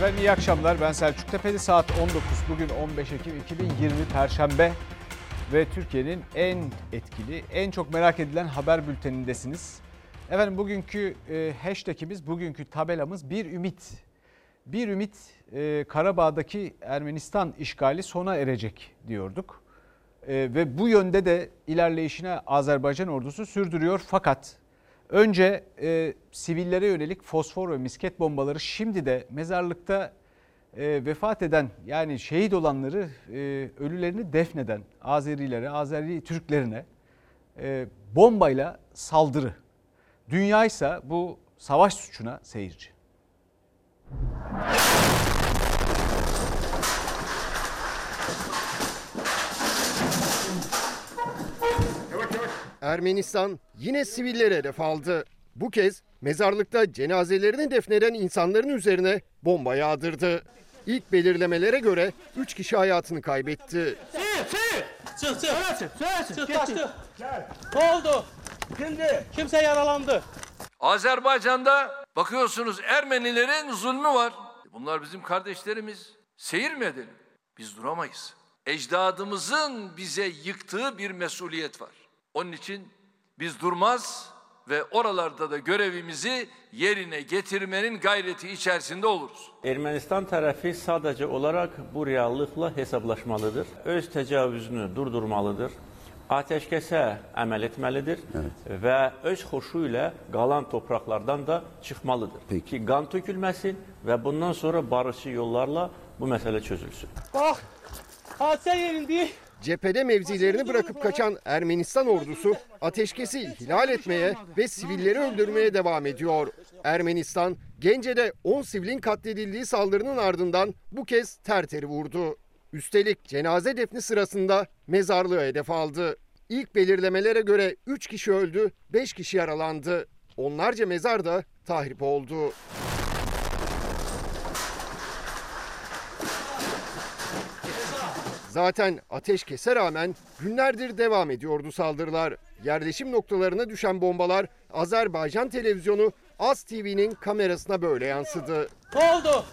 Efendim iyi akşamlar. Ben Selçuk Tepeli. Saat 19. Bugün 15 Ekim 2020 Perşembe. Ve Türkiye'nin en etkili, en çok merak edilen haber bültenindesiniz. Efendim bugünkü e, hashtagimiz, bugünkü tabelamız bir ümit. Bir ümit e, Karabağ'daki Ermenistan işgali sona erecek diyorduk. E, ve bu yönde de ilerleyişine Azerbaycan ordusu sürdürüyor. Fakat önce e, sivillere yönelik fosfor ve misket bombaları şimdi de mezarlıkta e, vefat eden yani şehit olanları e, ölülerini defneden Azerilere, Azeri Türklerine e, bombayla saldırı. Dünya ise bu savaş suçuna seyirci. Ermenistan yine sivillere hedef aldı. Bu kez mezarlıkta cenazelerini defneden insanların üzerine bomba yağdırdı. İlk belirlemelere göre 3 kişi hayatını kaybetti. Çık çık. Çık taş çık. Ne oldu? Kimdi? Kimse yaralandı. Azerbaycan'da bakıyorsunuz Ermenilerin zulmü var. Bunlar bizim kardeşlerimiz. Seyir mi edelim? Biz duramayız. Ecdadımızın bize yıktığı bir mesuliyet var. Onun için biz durmaz ve oralarda da görevimizi yerine getirmenin gayreti içerisinde oluruz. Ermənistan tərəfi sadəcə olaraq bu reallıqla hesablaşmalıdır. Öz təcavüzünü durdurmalıdır. Atəşkəsə əməl etməlidir və öz xoşu ilə qalan torpaqlardan da çıxmalıdır. Ki qan tökülməsin və bundan sonra barışçı yollarla bu məsələ çözülsün. Bak. Hadise yerinde. Cephede mevzilerini bırakıp kaçan Ermenistan ordusu ateşkesi ihlal etmeye ve sivilleri öldürmeye devam ediyor. Ermenistan Gence'de 10 sivilin katledildiği saldırının ardından bu kez terteri vurdu. Üstelik cenaze defni sırasında mezarlığı hedef aldı. İlk belirlemelere göre 3 kişi öldü, 5 kişi yaralandı. Onlarca mezar da tahrip oldu. Zaten ateşkese rağmen günlerdir devam ediyordu saldırılar. Yerleşim noktalarına düşen bombalar Azerbaycan televizyonu Az TV'nin kamerasına böyle yansıdı. Ne oldu?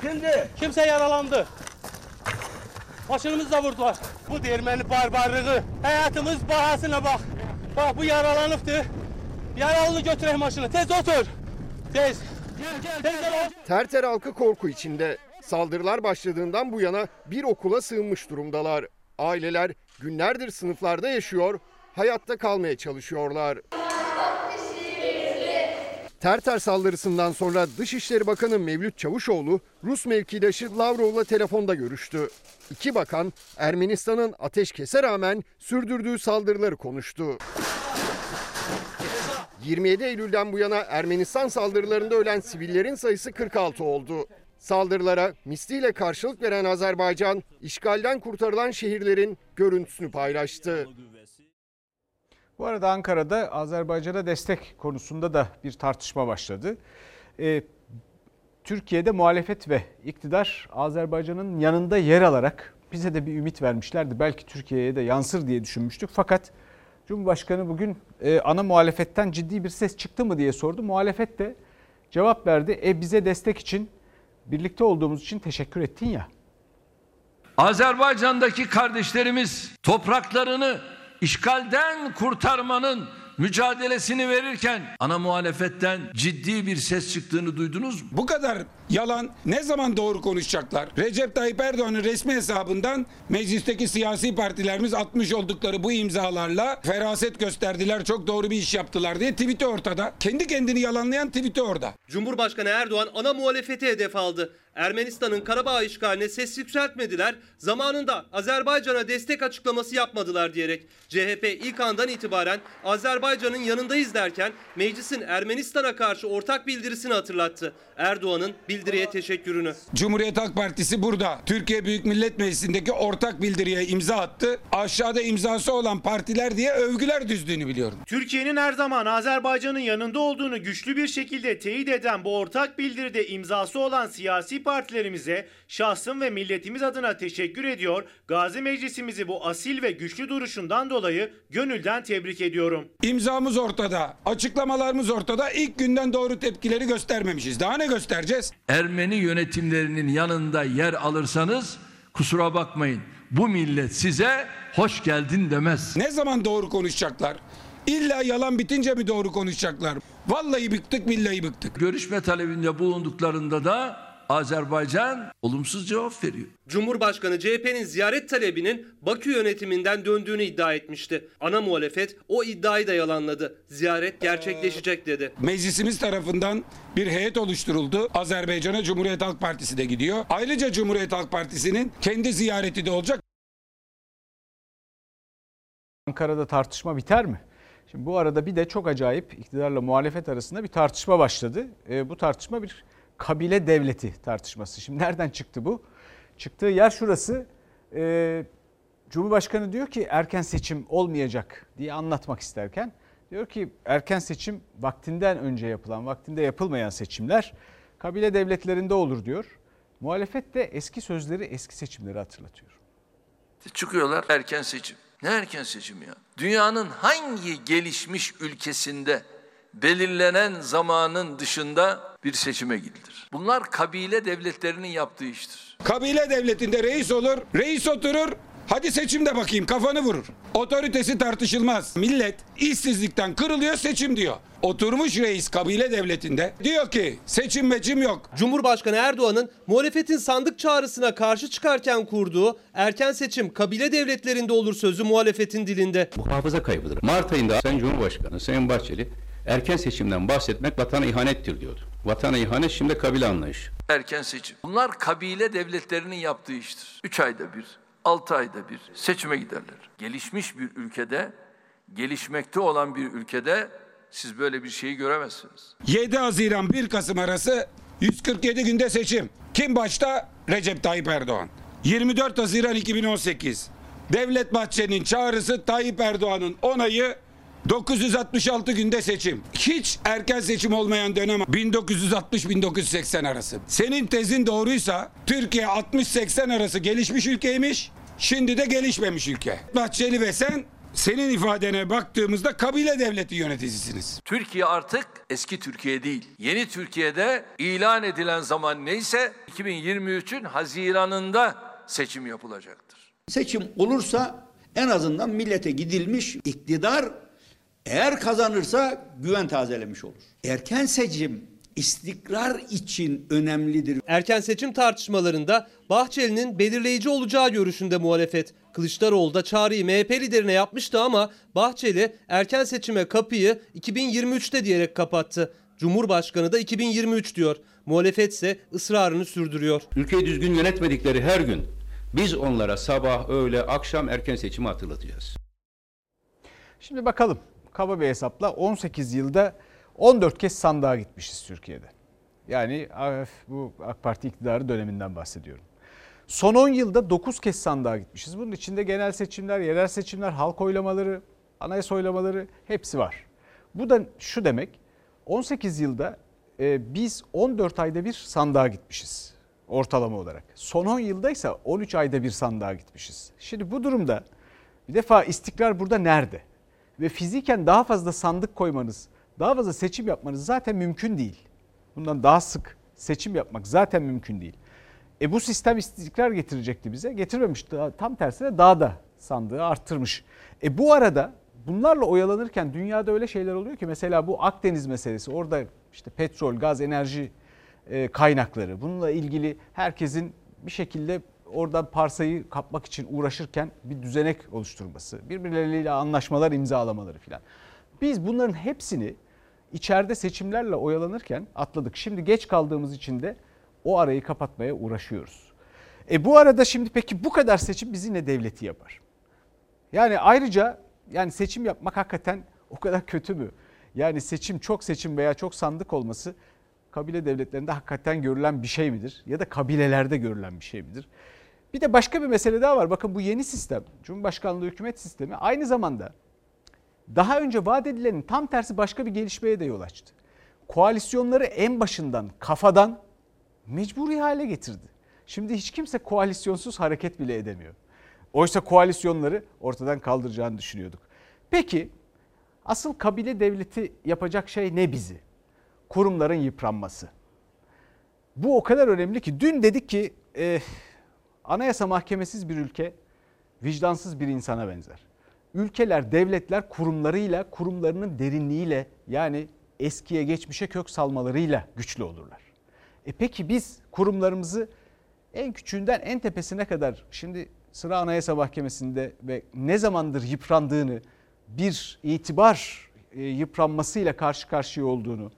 Kimdi? Kimse yaralandı. Başımızda vurdular. Bu değirmeni barbarlığı. Hayatımız bahasına bak. Bak bu yaralanıptı. Yaralı götüreyim maşını. Tez otur. Tez. Gel gel. Tez gel. Terter halkı korku içinde. Saldırılar başladığından bu yana bir okula sığınmış durumdalar. Aileler günlerdir sınıflarda yaşıyor, hayatta kalmaya çalışıyorlar. Terter saldırısından sonra Dışişleri Bakanı Mevlüt Çavuşoğlu Rus mevkidaşı Lavrov'la telefonda görüştü. İki bakan Ermenistan'ın ateşkese rağmen sürdürdüğü saldırıları konuştu. 27 Eylül'den bu yana Ermenistan saldırılarında ölen sivillerin sayısı 46 oldu. Saldırılara misliyle karşılık veren Azerbaycan, işgalden kurtarılan şehirlerin görüntüsünü paylaştı. Bu arada Ankara'da Azerbaycan'a destek konusunda da bir tartışma başladı. Ee, Türkiye'de muhalefet ve iktidar Azerbaycan'ın yanında yer alarak bize de bir ümit vermişlerdi. Belki Türkiye'ye de yansır diye düşünmüştük. Fakat Cumhurbaşkanı bugün e, ana muhalefetten ciddi bir ses çıktı mı diye sordu. Muhalefet de cevap verdi. E bize destek için birlikte olduğumuz için teşekkür ettin ya. Azerbaycan'daki kardeşlerimiz topraklarını işgalden kurtarmanın mücadelesini verirken ana muhalefetten ciddi bir ses çıktığını duydunuz mu? Bu kadar yalan ne zaman doğru konuşacaklar? Recep Tayyip Erdoğan'ın resmi hesabından meclisteki siyasi partilerimiz atmış oldukları bu imzalarla feraset gösterdiler, çok doğru bir iş yaptılar diye tweet'i ortada. Kendi kendini yalanlayan tweet'i orada. Cumhurbaşkanı Erdoğan ana muhalefeti hedef aldı. Ermenistan'ın Karabağ işgaline ses yükseltmediler. Zamanında Azerbaycan'a destek açıklaması yapmadılar diyerek CHP ilk andan itibaren Azerbaycan'ın yanındayız derken meclisin Ermenistan'a karşı ortak bildirisini hatırlattı. Erdoğan'ın bildiriye teşekkürünü. Cumhuriyet Halk Partisi burada Türkiye Büyük Millet Meclisi'ndeki ortak bildiriye imza attı. Aşağıda imzası olan partiler diye övgüler düzdüğünü biliyorum. Türkiye'nin her zaman Azerbaycan'ın yanında olduğunu güçlü bir şekilde teyit eden bu ortak bildiride imzası olan siyasi partilerimize şahsım ve milletimiz adına teşekkür ediyor. Gazi Meclisimizi bu asil ve güçlü duruşundan dolayı gönülden tebrik ediyorum. İmzamız ortada, açıklamalarımız ortada. İlk günden doğru tepkileri göstermemişiz. Daha ne göstereceğiz? Ermeni yönetimlerinin yanında yer alırsanız kusura bakmayın. Bu millet size hoş geldin demez. Ne zaman doğru konuşacaklar? İlla yalan bitince mi doğru konuşacaklar? Vallahi bıktık billahi bıktık. Görüşme talebinde bulunduklarında da Azerbaycan olumsuz cevap veriyor. Cumhurbaşkanı CHP'nin ziyaret talebinin Bakü yönetiminden döndüğünü iddia etmişti. Ana muhalefet o iddiayı da yalanladı. Ziyaret gerçekleşecek dedi. Meclisimiz tarafından bir heyet oluşturuldu. Azerbaycan'a Cumhuriyet Halk Partisi de gidiyor. Ayrıca Cumhuriyet Halk Partisi'nin kendi ziyareti de olacak. Ankara'da tartışma biter mi? Şimdi bu arada bir de çok acayip iktidarla muhalefet arasında bir tartışma başladı. E, bu tartışma bir kabile devleti tartışması. Şimdi nereden çıktı bu? Çıktığı yer şurası. E, Cumhurbaşkanı diyor ki erken seçim olmayacak diye anlatmak isterken diyor ki erken seçim vaktinden önce yapılan, vaktinde yapılmayan seçimler kabile devletlerinde olur diyor. Muhalefet de eski sözleri, eski seçimleri hatırlatıyor. Çıkıyorlar erken seçim. Ne erken seçim ya? Dünyanın hangi gelişmiş ülkesinde belirlenen zamanın dışında bir seçime gidilir? Bunlar kabile devletlerinin yaptığı iştir. Kabile devletinde reis olur, reis oturur. Hadi seçimde bakayım kafanı vurur. Otoritesi tartışılmaz. Millet işsizlikten kırılıyor seçim diyor. Oturmuş reis kabile devletinde diyor ki seçim meçim yok. Cumhurbaşkanı Erdoğan'ın muhalefetin sandık çağrısına karşı çıkarken kurduğu erken seçim kabile devletlerinde olur sözü muhalefetin dilinde. Bu hafıza kaybıdır. Mart ayında Sayın Cumhurbaşkanı Sayın Bahçeli erken seçimden bahsetmek vatana ihanettir diyordu. Vatana ihanet şimdi kabile anlayışı. Erken seçim. Bunlar kabile devletlerinin yaptığı iştir. Üç ayda bir, altı ayda bir seçime giderler. Gelişmiş bir ülkede, gelişmekte olan bir ülkede siz böyle bir şeyi göremezsiniz. 7 Haziran 1 Kasım arası 147 günde seçim. Kim başta? Recep Tayyip Erdoğan. 24 Haziran 2018. Devlet Bahçeli'nin çağrısı Tayyip Erdoğan'ın onayı 966 günde seçim. Hiç erken seçim olmayan dönem 1960-1980 arası. Senin tezin doğruysa Türkiye 60-80 arası gelişmiş ülkeymiş. Şimdi de gelişmemiş ülke. Bahçeli ve sen senin ifadene baktığımızda kabile devleti yöneticisiniz. Türkiye artık eski Türkiye değil. Yeni Türkiye'de ilan edilen zaman neyse 2023'ün Haziran'ında seçim yapılacaktır. Seçim olursa en azından millete gidilmiş iktidar eğer kazanırsa güven tazelemiş olur. Erken seçim istikrar için önemlidir. Erken seçim tartışmalarında Bahçeli'nin belirleyici olacağı görüşünde muhalefet. Kılıçdaroğlu da çağrıyı MHP liderine yapmıştı ama Bahçeli erken seçime kapıyı 2023'te diyerek kapattı. Cumhurbaşkanı da 2023 diyor. Muhalefet ise ısrarını sürdürüyor. Ülkeyi düzgün yönetmedikleri her gün biz onlara sabah, öğle, akşam erken seçimi hatırlatacağız. Şimdi bakalım kaba bir hesapla 18 yılda 14 kez sandığa gitmişiz Türkiye'de. Yani bu AK Parti iktidarı döneminden bahsediyorum. Son 10 yılda 9 kez sandığa gitmişiz. Bunun içinde genel seçimler, yerel seçimler, halk oylamaları, anayasa oylamaları hepsi var. Bu da şu demek 18 yılda e, biz 14 ayda bir sandığa gitmişiz ortalama olarak. Son 10 yılda ise 13 ayda bir sandığa gitmişiz. Şimdi bu durumda bir defa istikrar burada nerede? Ve fiziken daha fazla sandık koymanız, daha fazla seçim yapmanız zaten mümkün değil. Bundan daha sık seçim yapmak zaten mümkün değil. E bu sistem istikrar getirecekti bize. Getirmemiş. Tam tersine daha da sandığı arttırmış. E bu arada bunlarla oyalanırken dünyada öyle şeyler oluyor ki mesela bu Akdeniz meselesi orada işte petrol, gaz, enerji e, kaynakları bununla ilgili herkesin bir şekilde oradan parsayı kapmak için uğraşırken bir düzenek oluşturması, birbirleriyle anlaşmalar imzalamaları filan. Biz bunların hepsini içeride seçimlerle oyalanırken atladık. Şimdi geç kaldığımız için de o arayı kapatmaya uğraşıyoruz. E bu arada şimdi peki bu kadar seçim bizi ne devleti yapar? Yani ayrıca yani seçim yapmak hakikaten o kadar kötü mü? Yani seçim çok seçim veya çok sandık olması kabile devletlerinde hakikaten görülen bir şey midir? Ya da kabilelerde görülen bir şey midir? Bir de başka bir mesele daha var. Bakın bu yeni sistem, Cumhurbaşkanlığı hükümet sistemi aynı zamanda daha önce vaat edilenin tam tersi başka bir gelişmeye de yol açtı. Koalisyonları en başından, kafadan mecburi hale getirdi. Şimdi hiç kimse koalisyonsuz hareket bile edemiyor. Oysa koalisyonları ortadan kaldıracağını düşünüyorduk. Peki Asıl kabile devleti yapacak şey ne bizi? Kurumların yıpranması. Bu o kadar önemli ki dün dedik ki e, anayasa mahkemesiz bir ülke vicdansız bir insana benzer. Ülkeler, devletler kurumlarıyla, kurumlarının derinliğiyle yani eskiye geçmişe kök salmalarıyla güçlü olurlar. E peki biz kurumlarımızı en küçüğünden en tepesine kadar şimdi sıra Anayasa Mahkemesi'nde ve ne zamandır yıprandığını bir itibar e, yıpranmasıyla karşı karşıya olduğunu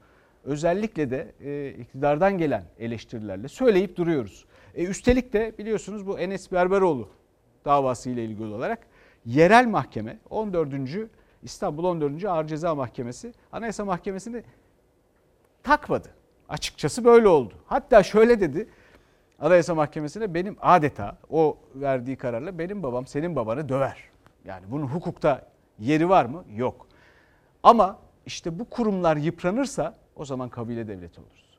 özellikle de e, iktidardan gelen eleştirilerle söyleyip duruyoruz. E, üstelik de biliyorsunuz bu Enes Berberoğlu davası ile ilgili olarak yerel mahkeme 14. İstanbul 14. Ağır Ceza Mahkemesi Anayasa Mahkemesi'ni takmadı. Açıkçası böyle oldu. Hatta şöyle dedi Anayasa Mahkemesi'ne benim adeta o verdiği kararla benim babam senin babanı döver. Yani bunun hukukta yeri var mı? Yok. Ama işte bu kurumlar yıpranırsa o zaman kabile devleti oluruz.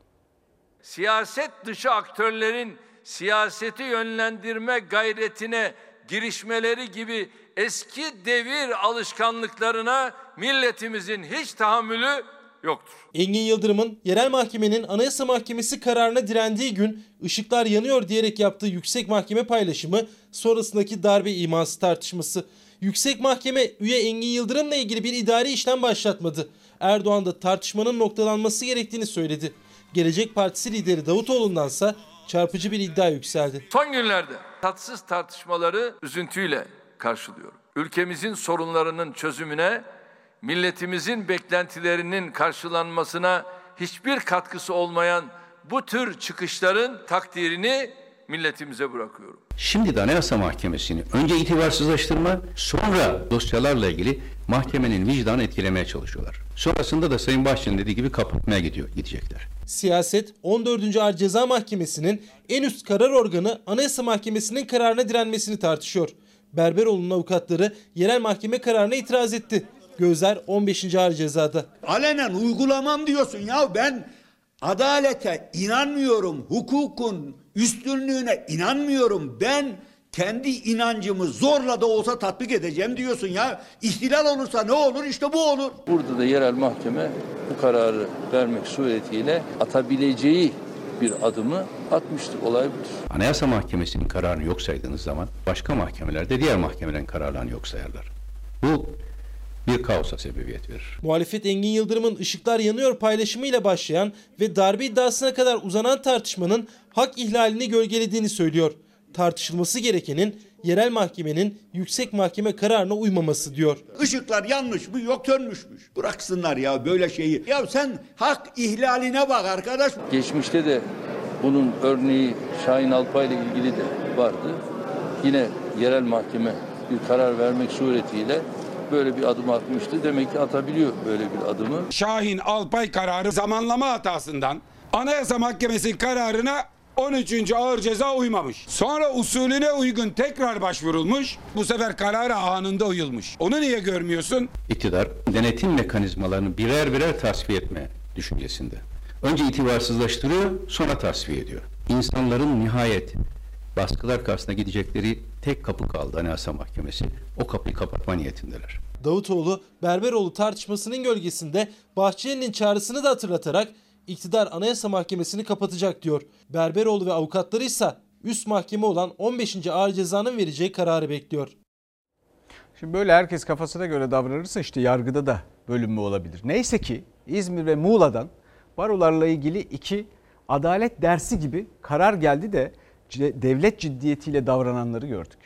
Siyaset dışı aktörlerin siyaseti yönlendirme gayretine girişmeleri gibi eski devir alışkanlıklarına milletimizin hiç tahammülü yoktur. Engin Yıldırım'ın yerel mahkemenin Anayasa Mahkemesi kararına direndiği gün ışıklar yanıyor diyerek yaptığı yüksek mahkeme paylaşımı sonrasındaki darbe iması tartışması. Yüksek Mahkeme üye Engin Yıldırım'la ilgili bir idari işlem başlatmadı. Erdoğan da tartışmanın noktalanması gerektiğini söyledi. Gelecek Partisi lideri Davutoğlu'ndansa çarpıcı bir iddia yükseldi. Son günlerde tatsız tartışmaları üzüntüyle karşılıyorum. Ülkemizin sorunlarının çözümüne, milletimizin beklentilerinin karşılanmasına hiçbir katkısı olmayan bu tür çıkışların takdirini milletimize bırakıyorum. Şimdi de Anayasa Mahkemesi'ni önce itibarsızlaştırma, sonra dosyalarla ilgili mahkemenin vicdanı etkilemeye çalışıyorlar. Sonrasında da Sayın Bahçeli'nin dediği gibi kapatmaya gidiyor, gidecekler. Siyaset 14. Ağır Ceza Mahkemesi'nin en üst karar organı Anayasa Mahkemesi'nin kararına direnmesini tartışıyor. Berberoğlu'nun avukatları yerel mahkeme kararına itiraz etti. Gözler 15. Ağır Ceza'da. Alenen uygulamam diyorsun ya ben adalete inanmıyorum. Hukukun üstünlüğüne inanmıyorum. Ben kendi inancımı zorla da olsa tatbik edeceğim diyorsun ya. İhtilal olursa ne olur? İşte bu olur. Burada da yerel mahkeme bu kararı vermek suretiyle atabileceği bir adımı atmıştır. Olay budur. Anayasa Mahkemesi'nin kararını yok saydığınız zaman başka mahkemelerde diğer mahkemelerin kararlarını yok sayarlar. Bu bir kaosa sebebiyet verir. Muhalefet Engin Yıldırım'ın ışıklar yanıyor paylaşımıyla başlayan ve darbe iddiasına kadar uzanan tartışmanın hak ihlalini gölgelediğini söylüyor. Tartışılması gerekenin yerel mahkemenin yüksek mahkeme kararına uymaması diyor. Işıklar yanmış mı yok sönmüşmüş. Bıraksınlar ya böyle şeyi. Ya sen hak ihlaline bak arkadaş. Geçmişte de bunun örneği Şahin Alpay ile ilgili de vardı. Yine yerel mahkeme bir karar vermek suretiyle böyle bir adım atmıştı. Demek ki atabiliyor böyle bir adımı. Şahin Alpay kararı zamanlama hatasından Anayasa Mahkemesi kararına 13. ağır ceza uymamış. Sonra usulüne uygun tekrar başvurulmuş. Bu sefer karara anında uyulmuş. Onu niye görmüyorsun? İktidar denetim mekanizmalarını birer birer tasfiye etme düşüncesinde. Önce itibarsızlaştırıyor, sonra tasfiye ediyor. İnsanların nihayet baskılar karşısına gidecekleri tek kapı kaldı Anayasa Mahkemesi. O kapıyı kapatma niyetindeler. Davutoğlu, Berberoğlu tartışmasının gölgesinde Bahçeli'nin çağrısını da hatırlatarak iktidar Anayasa Mahkemesi'ni kapatacak diyor. Berberoğlu ve avukatları ise üst mahkeme olan 15. Ağır Ceza'nın vereceği kararı bekliyor. Şimdi böyle herkes kafasına göre davranırsa işte yargıda da bölünme olabilir. Neyse ki İzmir ve Muğla'dan barolarla ilgili iki adalet dersi gibi karar geldi de devlet ciddiyetiyle davrananları gördük.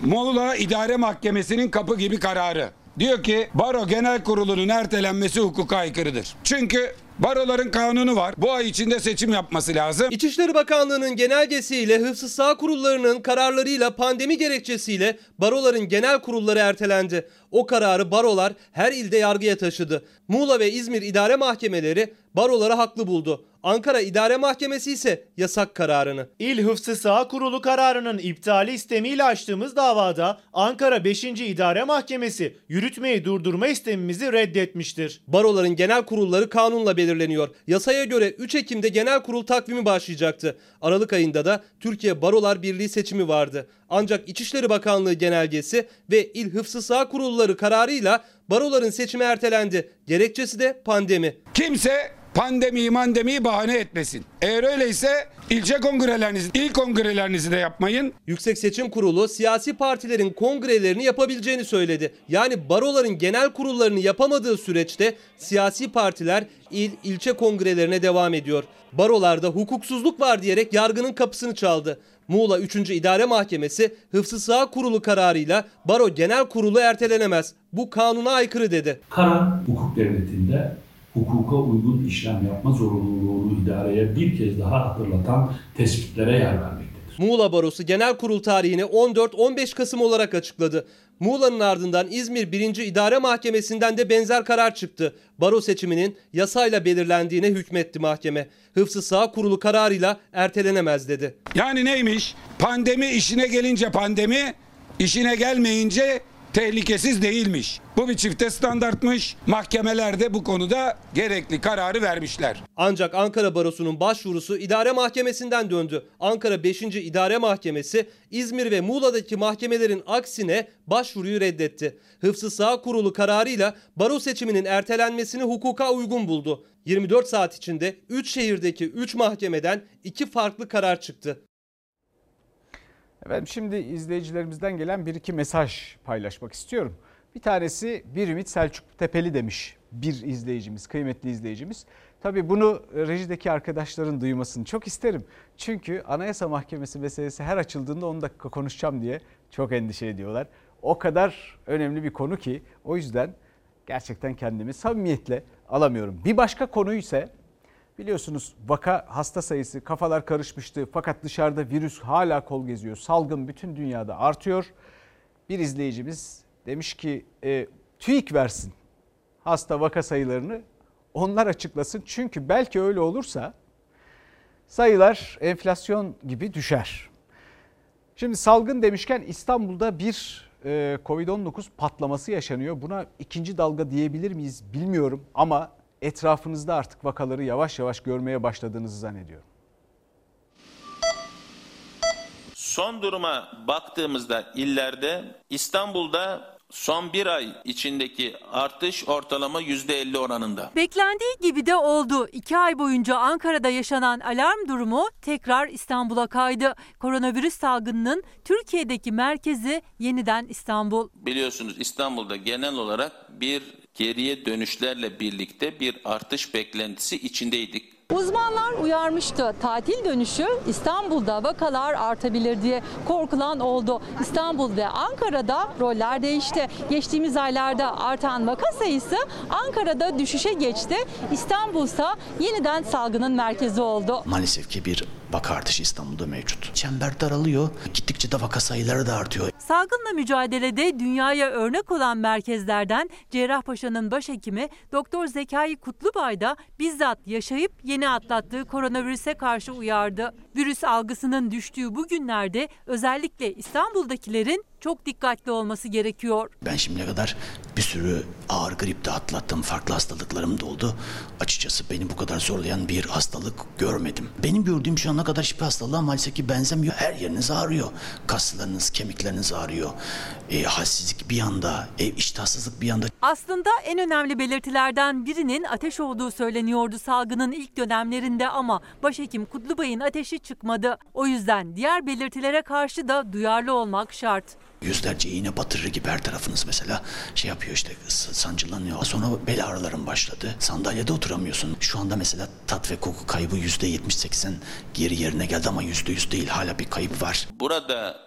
Muğla İdare Mahkemesi'nin kapı gibi kararı. Diyor ki baro genel kurulunun ertelenmesi hukuka aykırıdır. Çünkü baroların kanunu var. Bu ay içinde seçim yapması lazım. İçişleri Bakanlığı'nın genelgesiyle hıfzı sağ kurullarının kararlarıyla pandemi gerekçesiyle baroların genel kurulları ertelendi. O kararı barolar her ilde yargıya taşıdı. Muğla ve İzmir idare mahkemeleri baroları haklı buldu. Ankara İdare Mahkemesi ise yasak kararını. İl Hıfzı Saha Kurulu kararının iptali istemiyle açtığımız davada Ankara 5. İdare Mahkemesi yürütmeyi durdurma istemimizi reddetmiştir. Baroların genel kurulları kanunla belirleniyor. Yasaya göre 3 Ekim'de genel kurul takvimi başlayacaktı. Aralık ayında da Türkiye Barolar Birliği seçimi vardı. Ancak İçişleri Bakanlığı genelgesi ve İl Hıfzı Saha Kurulları kararıyla baroların seçimi ertelendi. Gerekçesi de pandemi. Kimse pandemiyi mandemiyi bahane etmesin. Eğer öyleyse ilçe kongrelerinizi, il kongrelerinizi de yapmayın. Yüksek Seçim Kurulu siyasi partilerin kongrelerini yapabileceğini söyledi. Yani baroların genel kurullarını yapamadığı süreçte siyasi partiler il, ilçe kongrelerine devam ediyor. Barolarda hukuksuzluk var diyerek yargının kapısını çaldı. Muğla 3. İdare Mahkemesi Hıfzı Saha Kurulu kararıyla Baro Genel Kurulu ertelenemez. Bu kanuna aykırı dedi. Karar hukuk devletinde hukuka uygun işlem yapma zorunluluğunu idareye bir kez daha hatırlatan tespitlere yer vermektedir. Muğla Barosu Genel Kurul tarihini 14-15 Kasım olarak açıkladı. Muğla'nın ardından İzmir 1. İdare Mahkemesi'nden de benzer karar çıktı. Baro seçiminin yasayla belirlendiğine hükmetti mahkeme. Hıfzı Sağ Kurulu kararıyla ertelenemez dedi. Yani neymiş? Pandemi işine gelince pandemi, işine gelmeyince tehlikesiz değilmiş. Bu bir çifte standartmış. Mahkemeler de bu konuda gerekli kararı vermişler. Ancak Ankara Barosu'nun başvurusu idare mahkemesinden döndü. Ankara 5. İdare Mahkemesi İzmir ve Muğla'daki mahkemelerin aksine başvuruyu reddetti. Hıfzı Sağ Kurulu kararıyla baro seçiminin ertelenmesini hukuka uygun buldu. 24 saat içinde 3 şehirdeki 3 mahkemeden 2 farklı karar çıktı. Efendim şimdi izleyicilerimizden gelen bir iki mesaj paylaşmak istiyorum. Bir tanesi bir ümit Selçuk Tepeli demiş bir izleyicimiz, kıymetli izleyicimiz. Tabii bunu rejideki arkadaşların duymasını çok isterim. Çünkü Anayasa Mahkemesi meselesi her açıldığında 10 dakika konuşacağım diye çok endişe ediyorlar. O kadar önemli bir konu ki o yüzden gerçekten kendimi samimiyetle alamıyorum. Bir başka konu ise Biliyorsunuz vaka hasta sayısı kafalar karışmıştı fakat dışarıda virüs hala kol geziyor. Salgın bütün dünyada artıyor. Bir izleyicimiz demiş ki e, TÜİK versin hasta vaka sayılarını onlar açıklasın. Çünkü belki öyle olursa sayılar enflasyon gibi düşer. Şimdi salgın demişken İstanbul'da bir e, Covid-19 patlaması yaşanıyor. Buna ikinci dalga diyebilir miyiz bilmiyorum ama etrafınızda artık vakaları yavaş yavaş görmeye başladığınızı zannediyorum. Son duruma baktığımızda illerde İstanbul'da son bir ay içindeki artış ortalama %50 oranında. Beklendiği gibi de oldu. İki ay boyunca Ankara'da yaşanan alarm durumu tekrar İstanbul'a kaydı. Koronavirüs salgınının Türkiye'deki merkezi yeniden İstanbul. Biliyorsunuz İstanbul'da genel olarak bir geriye dönüşlerle birlikte bir artış beklentisi içindeydik. Uzmanlar uyarmıştı. Tatil dönüşü İstanbul'da vakalar artabilir diye korkulan oldu. İstanbul ve Ankara'da roller değişti. Geçtiğimiz aylarda artan vaka sayısı Ankara'da düşüşe geçti. İstanbul'sa yeniden salgının merkezi oldu. Maalesef ki bir vaka artışı İstanbul'da mevcut. Çember daralıyor. Gittikçe de vaka sayıları da artıyor. Salgınla mücadelede dünyaya örnek olan merkezlerden Cerrahpaşa'nın başhekimi Doktor Zekai Kutlubay da bizzat yaşayıp yeni atlattığı koronavirüse karşı uyardı. Virüs algısının düştüğü bu günlerde özellikle İstanbul'dakilerin çok dikkatli olması gerekiyor. Ben şimdiye kadar bir sürü ağır grip de atlattım. Farklı hastalıklarım da oldu. Açıkçası beni bu kadar zorlayan bir hastalık görmedim. Benim gördüğüm şu ana kadar hiçbir hastalığa maalesef ki benzemiyor. Her yeriniz ağrıyor. Kaslarınız, kemikleriniz ağrıyor. E, halsizlik bir yanda, e, iştahsızlık bir yanda. Aslında en önemli belirtilerden birinin ateş olduğu söyleniyordu salgının ilk dönemlerinde ama başhekim Kutlubay'ın ateşi çıkmadı. O yüzden diğer belirtilere karşı da duyarlı olmak şart. Yüzlerce iğne batırır gibi her tarafınız mesela şey yapıyor işte sancılanıyor. Sonra bel ağrılarım başladı. Sandalyede oturamıyorsun. Şu anda mesela tat ve koku kaybı yüzde yetmiş seksen geri yerine geldi ama yüzde yüz değil. Hala bir kayıp var. Burada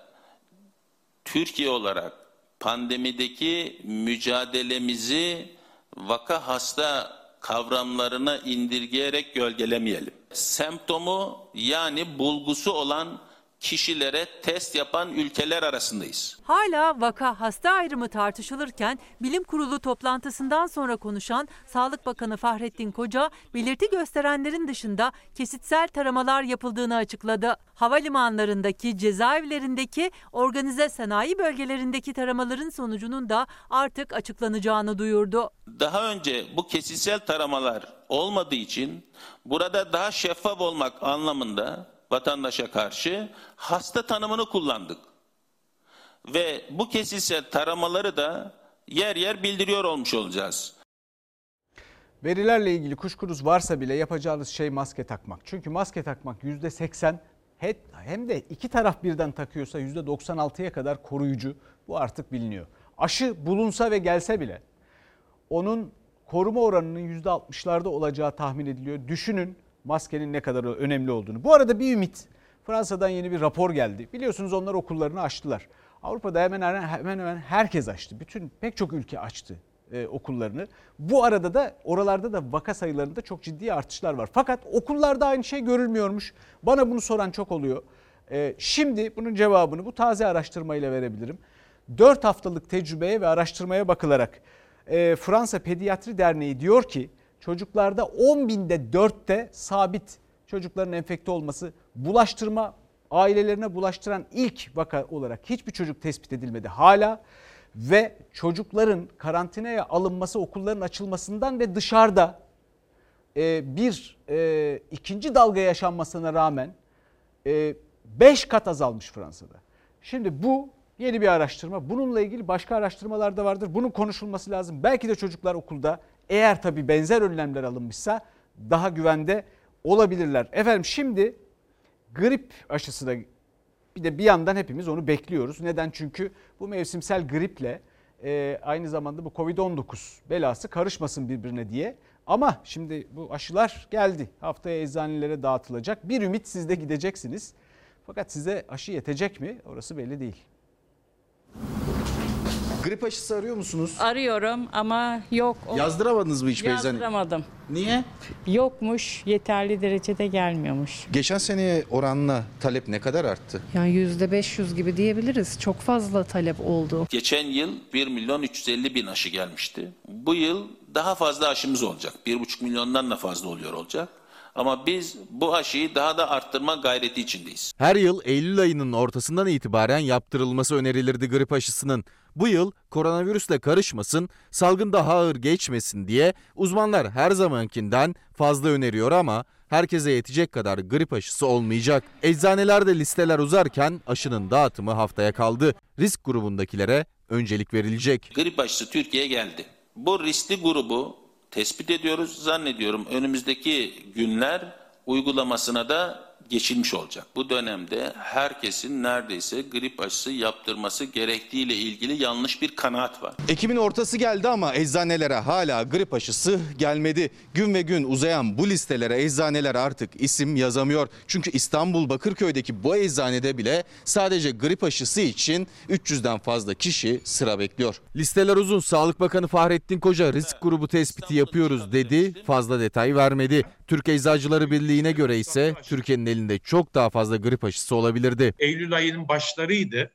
Türkiye olarak pandemideki mücadelemizi vaka hasta kavramlarına indirgeyerek gölgelemeyelim. Semptomu yani bulgusu olan kişilere test yapan ülkeler arasındayız. Hala vaka hasta ayrımı tartışılırken bilim kurulu toplantısından sonra konuşan Sağlık Bakanı Fahrettin Koca belirti gösterenlerin dışında kesitsel taramalar yapıldığını açıkladı. Havalimanlarındaki, cezaevlerindeki, organize sanayi bölgelerindeki taramaların sonucunun da artık açıklanacağını duyurdu. Daha önce bu kesitsel taramalar olmadığı için burada daha şeffaf olmak anlamında vatandaşa karşı hasta tanımını kullandık. Ve bu kesitsel taramaları da yer yer bildiriyor olmuş olacağız. Verilerle ilgili kuşkunuz varsa bile yapacağınız şey maske takmak. Çünkü maske takmak %80 hem de iki taraf birden takıyorsa %96'ya kadar koruyucu. Bu artık biliniyor. Aşı bulunsa ve gelse bile onun koruma oranının %60'larda olacağı tahmin ediliyor. Düşünün maskenin ne kadar önemli olduğunu. Bu arada bir ümit. Fransa'dan yeni bir rapor geldi. Biliyorsunuz onlar okullarını açtılar. Avrupa'da hemen hemen, hemen, herkes açtı. Bütün pek çok ülke açtı e, okullarını. Bu arada da oralarda da vaka sayılarında çok ciddi artışlar var. Fakat okullarda aynı şey görülmüyormuş. Bana bunu soran çok oluyor. E, şimdi bunun cevabını bu taze araştırmayla verebilirim. 4 haftalık tecrübeye ve araştırmaya bakılarak e, Fransa Pediatri Derneği diyor ki çocuklarda 10 binde 4'te sabit çocukların enfekte olması bulaştırma ailelerine bulaştıran ilk vaka olarak hiçbir çocuk tespit edilmedi hala ve çocukların karantinaya alınması okulların açılmasından ve dışarıda e, bir e, ikinci dalga yaşanmasına rağmen 5 kat azalmış Fransa'da. Şimdi bu yeni bir araştırma. Bununla ilgili başka araştırmalar da vardır. Bunun konuşulması lazım. Belki de çocuklar okulda eğer tabii benzer önlemler alınmışsa daha güvende olabilirler. Efendim şimdi grip aşısı da bir de bir yandan hepimiz onu bekliyoruz. Neden? Çünkü bu mevsimsel griple e, aynı zamanda bu Covid-19 belası karışmasın birbirine diye. Ama şimdi bu aşılar geldi. Haftaya eczanelere dağıtılacak. Bir ümit siz de gideceksiniz. Fakat size aşı yetecek mi? Orası belli değil. Grip aşısı arıyor musunuz? Arıyorum ama yok. Yazdıramadınız mı hiç eczane? Yazdıramadım. Niye? Yokmuş, yeterli derecede gelmiyormuş. Geçen seneye oranla talep ne kadar arttı? Yani %500 gibi diyebiliriz. Çok fazla talep oldu. Geçen yıl 1 milyon 350 bin aşı gelmişti. Bu yıl daha fazla aşımız olacak. 1,5 milyondan da fazla oluyor olacak. Ama biz bu aşıyı daha da arttırma gayreti içindeyiz. Her yıl Eylül ayının ortasından itibaren yaptırılması önerilirdi grip aşısının. Bu yıl koronavirüsle karışmasın, salgın daha ağır geçmesin diye uzmanlar her zamankinden fazla öneriyor ama herkese yetecek kadar grip aşısı olmayacak. Eczanelerde listeler uzarken aşının dağıtımı haftaya kaldı. Risk grubundakilere öncelik verilecek. Grip aşısı Türkiye'ye geldi. Bu riskli grubu tespit ediyoruz. Zannediyorum önümüzdeki günler uygulamasına da geçilmiş olacak. Bu dönemde herkesin neredeyse grip aşısı yaptırması gerektiğiyle ilgili yanlış bir kanaat var. Ekim'in ortası geldi ama eczanelere hala grip aşısı gelmedi. Gün ve gün uzayan bu listelere eczaneler artık isim yazamıyor. Çünkü İstanbul Bakırköy'deki bu eczanede bile sadece grip aşısı için 300'den fazla kişi sıra bekliyor. Listeler uzun. Sağlık Bakanı Fahrettin Koca risk grubu tespiti yapıyoruz dedi. Fazla detay vermedi. Türk Eczacıları Birliği'ne göre ise Türkiye'nin elinde çok daha fazla grip aşısı olabilirdi. Eylül ayının başlarıydı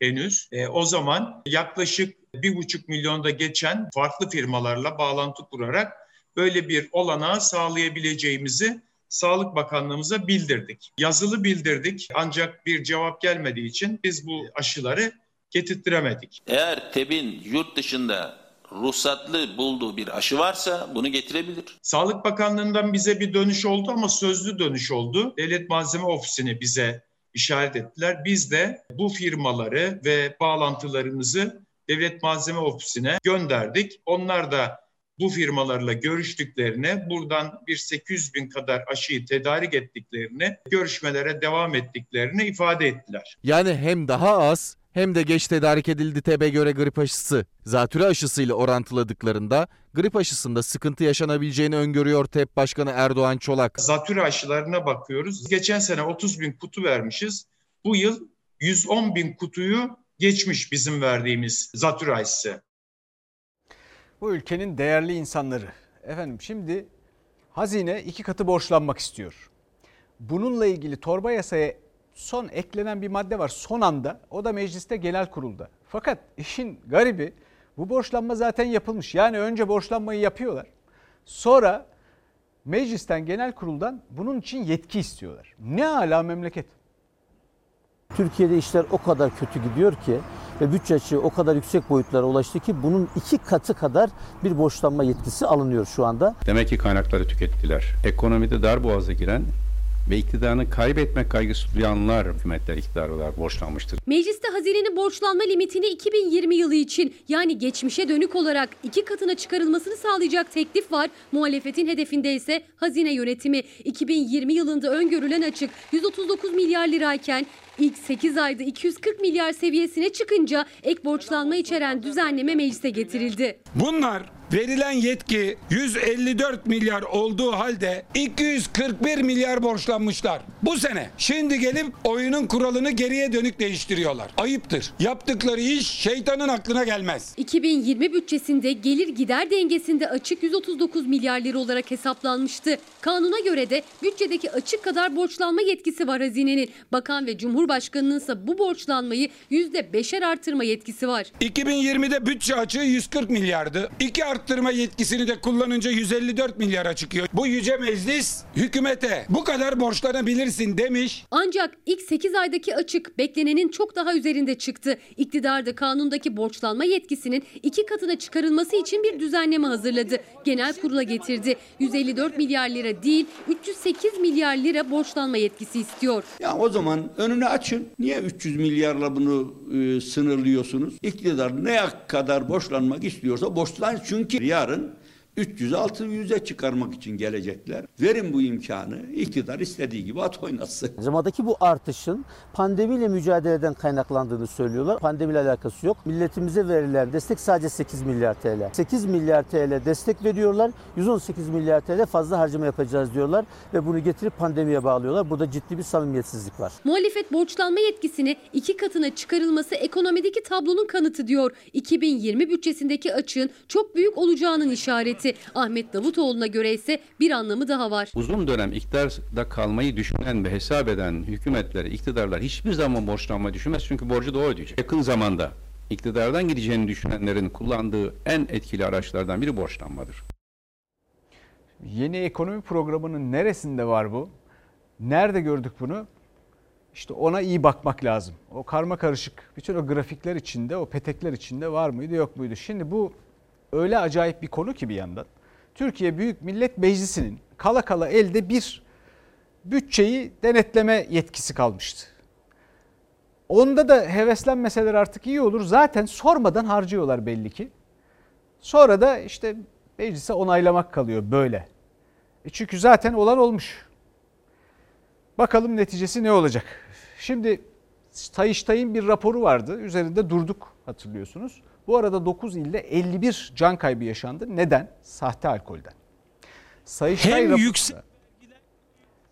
henüz. E, o zaman yaklaşık bir buçuk milyonda geçen farklı firmalarla bağlantı kurarak böyle bir olanağı sağlayabileceğimizi Sağlık Bakanlığımıza bildirdik. Yazılı bildirdik ancak bir cevap gelmediği için biz bu aşıları getirttiremedik. Eğer TEB'in yurt dışında ruhsatlı bulduğu bir aşı varsa bunu getirebilir. Sağlık Bakanlığı'ndan bize bir dönüş oldu ama sözlü dönüş oldu. Devlet Malzeme Ofisi'ni bize işaret ettiler. Biz de bu firmaları ve bağlantılarımızı Devlet Malzeme Ofisi'ne gönderdik. Onlar da bu firmalarla görüştüklerini, buradan bir 800 bin kadar aşıyı tedarik ettiklerini, görüşmelere devam ettiklerini ifade ettiler. Yani hem daha az hem de geç tedarik edildi TB göre grip aşısı. Zatürre aşısıyla orantıladıklarında grip aşısında sıkıntı yaşanabileceğini öngörüyor TEP Başkanı Erdoğan Çolak. Zatürre aşılarına bakıyoruz. Geçen sene 30 bin kutu vermişiz. Bu yıl 110 bin kutuyu geçmiş bizim verdiğimiz zatürre aşısı. Bu ülkenin değerli insanları. Efendim şimdi hazine iki katı borçlanmak istiyor. Bununla ilgili torba yasaya son eklenen bir madde var son anda. O da mecliste genel kurulda. Fakat işin garibi bu borçlanma zaten yapılmış. Yani önce borçlanmayı yapıyorlar. Sonra meclisten genel kuruldan bunun için yetki istiyorlar. Ne ala memleket. Türkiye'de işler o kadar kötü gidiyor ki ve bütçe açığı o kadar yüksek boyutlara ulaştı ki bunun iki katı kadar bir borçlanma yetkisi alınıyor şu anda. Demek ki kaynakları tükettiler. Ekonomide darboğaza giren ve iktidarını kaybetmek kaygısı duyanlar hükümetler iktidar olarak borçlanmıştır. Mecliste hazinenin borçlanma limitini 2020 yılı için yani geçmişe dönük olarak iki katına çıkarılmasını sağlayacak teklif var. Muhalefetin hedefinde ise hazine yönetimi 2020 yılında öngörülen açık 139 milyar lirayken ilk 8 ayda 240 milyar seviyesine çıkınca ek borçlanma içeren düzenleme meclise getirildi. Bunlar verilen yetki 154 milyar olduğu halde 241 milyar borçlanmışlar. Bu sene şimdi gelip oyunun kuralını geriye dönük değiştiriyorlar. Ayıptır. Yaptıkları iş şeytanın aklına gelmez. 2020 bütçesinde gelir gider dengesinde açık 139 milyar lira olarak hesaplanmıştı. Kanuna göre de bütçedeki açık kadar borçlanma yetkisi var hazinenin. Bakan ve Cumhurbaşkanının ise bu borçlanmayı %5'er artırma yetkisi var. 2020'de bütçe açığı 140 milyardı. İki arttırma yetkisini de kullanınca 154 milyara çıkıyor. Bu yüce meclis hükümete bu kadar borçlanabilirsin demiş. Ancak ilk 8 aydaki açık beklenenin çok daha üzerinde çıktı. İktidar da kanundaki borçlanma yetkisinin iki katına çıkarılması için bir düzenleme hazırladı. Genel kurula getirdi. 154 milyar lira değil 308 milyar lira borçlanma yetkisi istiyor. Ya o zaman önünü açın. Niye 300 milyarla bunu e, sınırlıyorsunuz? İktidar ne kadar borçlanmak istiyorsa borçlan çünkü yarın 300'e 600'e çıkarmak için gelecekler. Verin bu imkanı. İktidar istediği gibi at oynasın. Harcamadaki bu artışın pandemiyle mücadeleden kaynaklandığını söylüyorlar. Pandemiyle alakası yok. Milletimize verilen destek sadece 8 milyar TL. 8 milyar TL destek veriyorlar. 118 milyar TL fazla harcama yapacağız diyorlar ve bunu getirip pandemiye bağlıyorlar. Burada ciddi bir samimiyetsizlik var. Muhalefet borçlanma yetkisini iki katına çıkarılması ekonomideki tablonun kanıtı diyor. 2020 bütçesindeki açığın çok büyük olacağının işareti. Ahmet Davutoğlu'na göre ise bir anlamı daha var. Uzun dönem iktidarda kalmayı düşünen ve hesap eden hükümetleri, iktidarlar hiçbir zaman borçlanmayı düşünmez çünkü borcu da o ödeyecek. Yakın zamanda iktidardan gideceğini düşünenlerin kullandığı en etkili araçlardan biri borçlanmadır. Yeni ekonomi programının neresinde var bu? Nerede gördük bunu? İşte ona iyi bakmak lazım. O karma karışık bütün o grafikler içinde, o petekler içinde var mıydı yok muydu? Şimdi bu öyle acayip bir konu ki bir yandan. Türkiye Büyük Millet Meclisi'nin kala kala elde bir bütçeyi denetleme yetkisi kalmıştı. Onda da heveslenmeseler artık iyi olur. Zaten sormadan harcıyorlar belli ki. Sonra da işte meclise onaylamak kalıyor böyle. E çünkü zaten olan olmuş. Bakalım neticesi ne olacak? Şimdi Sayıştay'ın bir raporu vardı. Üzerinde durduk hatırlıyorsunuz. Bu arada 9 ilde 51 can kaybı yaşandı. Neden? Sahte alkolden. Sayıştay Hem yüksek